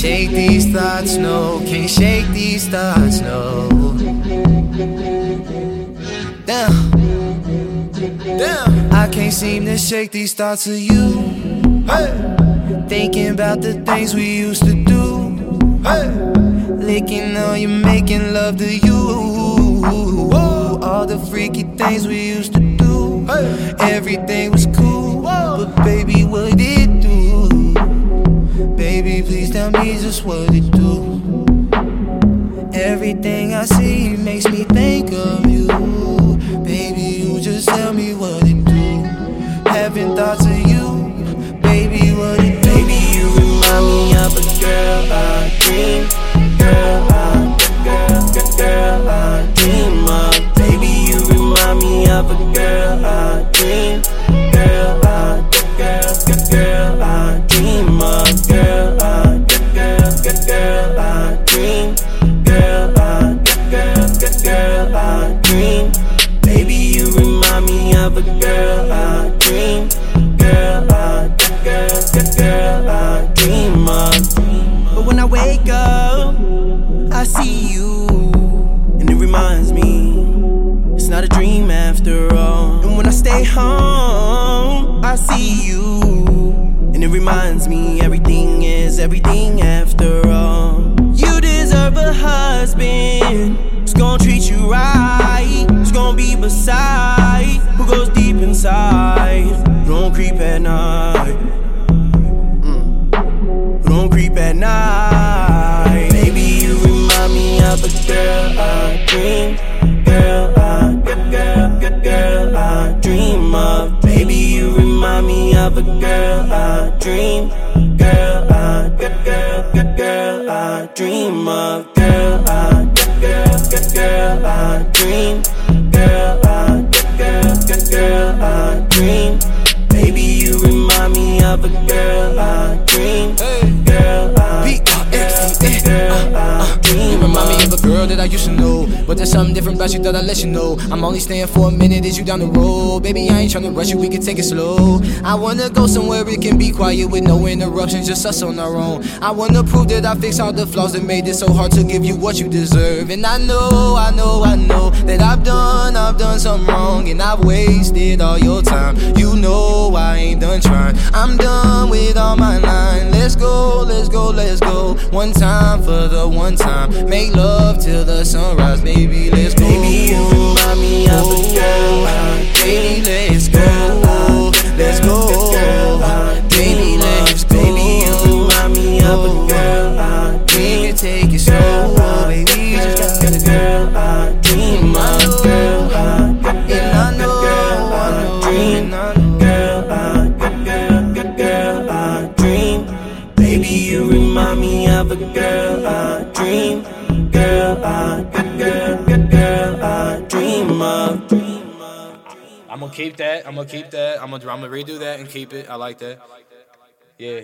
shake these thoughts, no. Can't shake these thoughts, no. Damn. Damn. I can't seem to shake these thoughts of you. Hey. Thinking about the things we used to do. Hey. Licking on you, making love to you. All the freaky things we used to do. Hey. Everything was cool. But baby, what do? Baby, please tell me just what it do. Everything I see makes me think of stay home, I see you, and it reminds me everything is everything after all. You deserve a husband who's gonna treat you right, who's gonna be beside, who goes deep inside, who don't creep at night. Mm. Who don't creep at night. Baby, you remind me of a girl I dream. I dream. Girl, I, girl, girl, girl, girl, I dream of. Girl, I, girl, girl, girl, I dream. Girl, I, girl, girl, girl, I dream. Baby, you remind me of a girl girl that I used to know. But there's something different about you that I let you know. I'm only staying for a minute, is you down the road? Baby, I ain't tryna rush you, we can take it slow. I wanna go somewhere it can be quiet with no interruptions, just us on our own. I wanna prove that I fix all the flaws that made it so hard to give you what you deserve. And I know, I know, I know that I've done, I've done something wrong, and I've wasted all your time. You know I ain't done trying. I'm done with all my line. Let's go, let's go, let's go. One time for the one time. Make love till the sunrise, baby. Let's gonna keep that. I'm gonna keep that. I'm gonna, I'm gonna redo that and keep it. I like that. Yeah.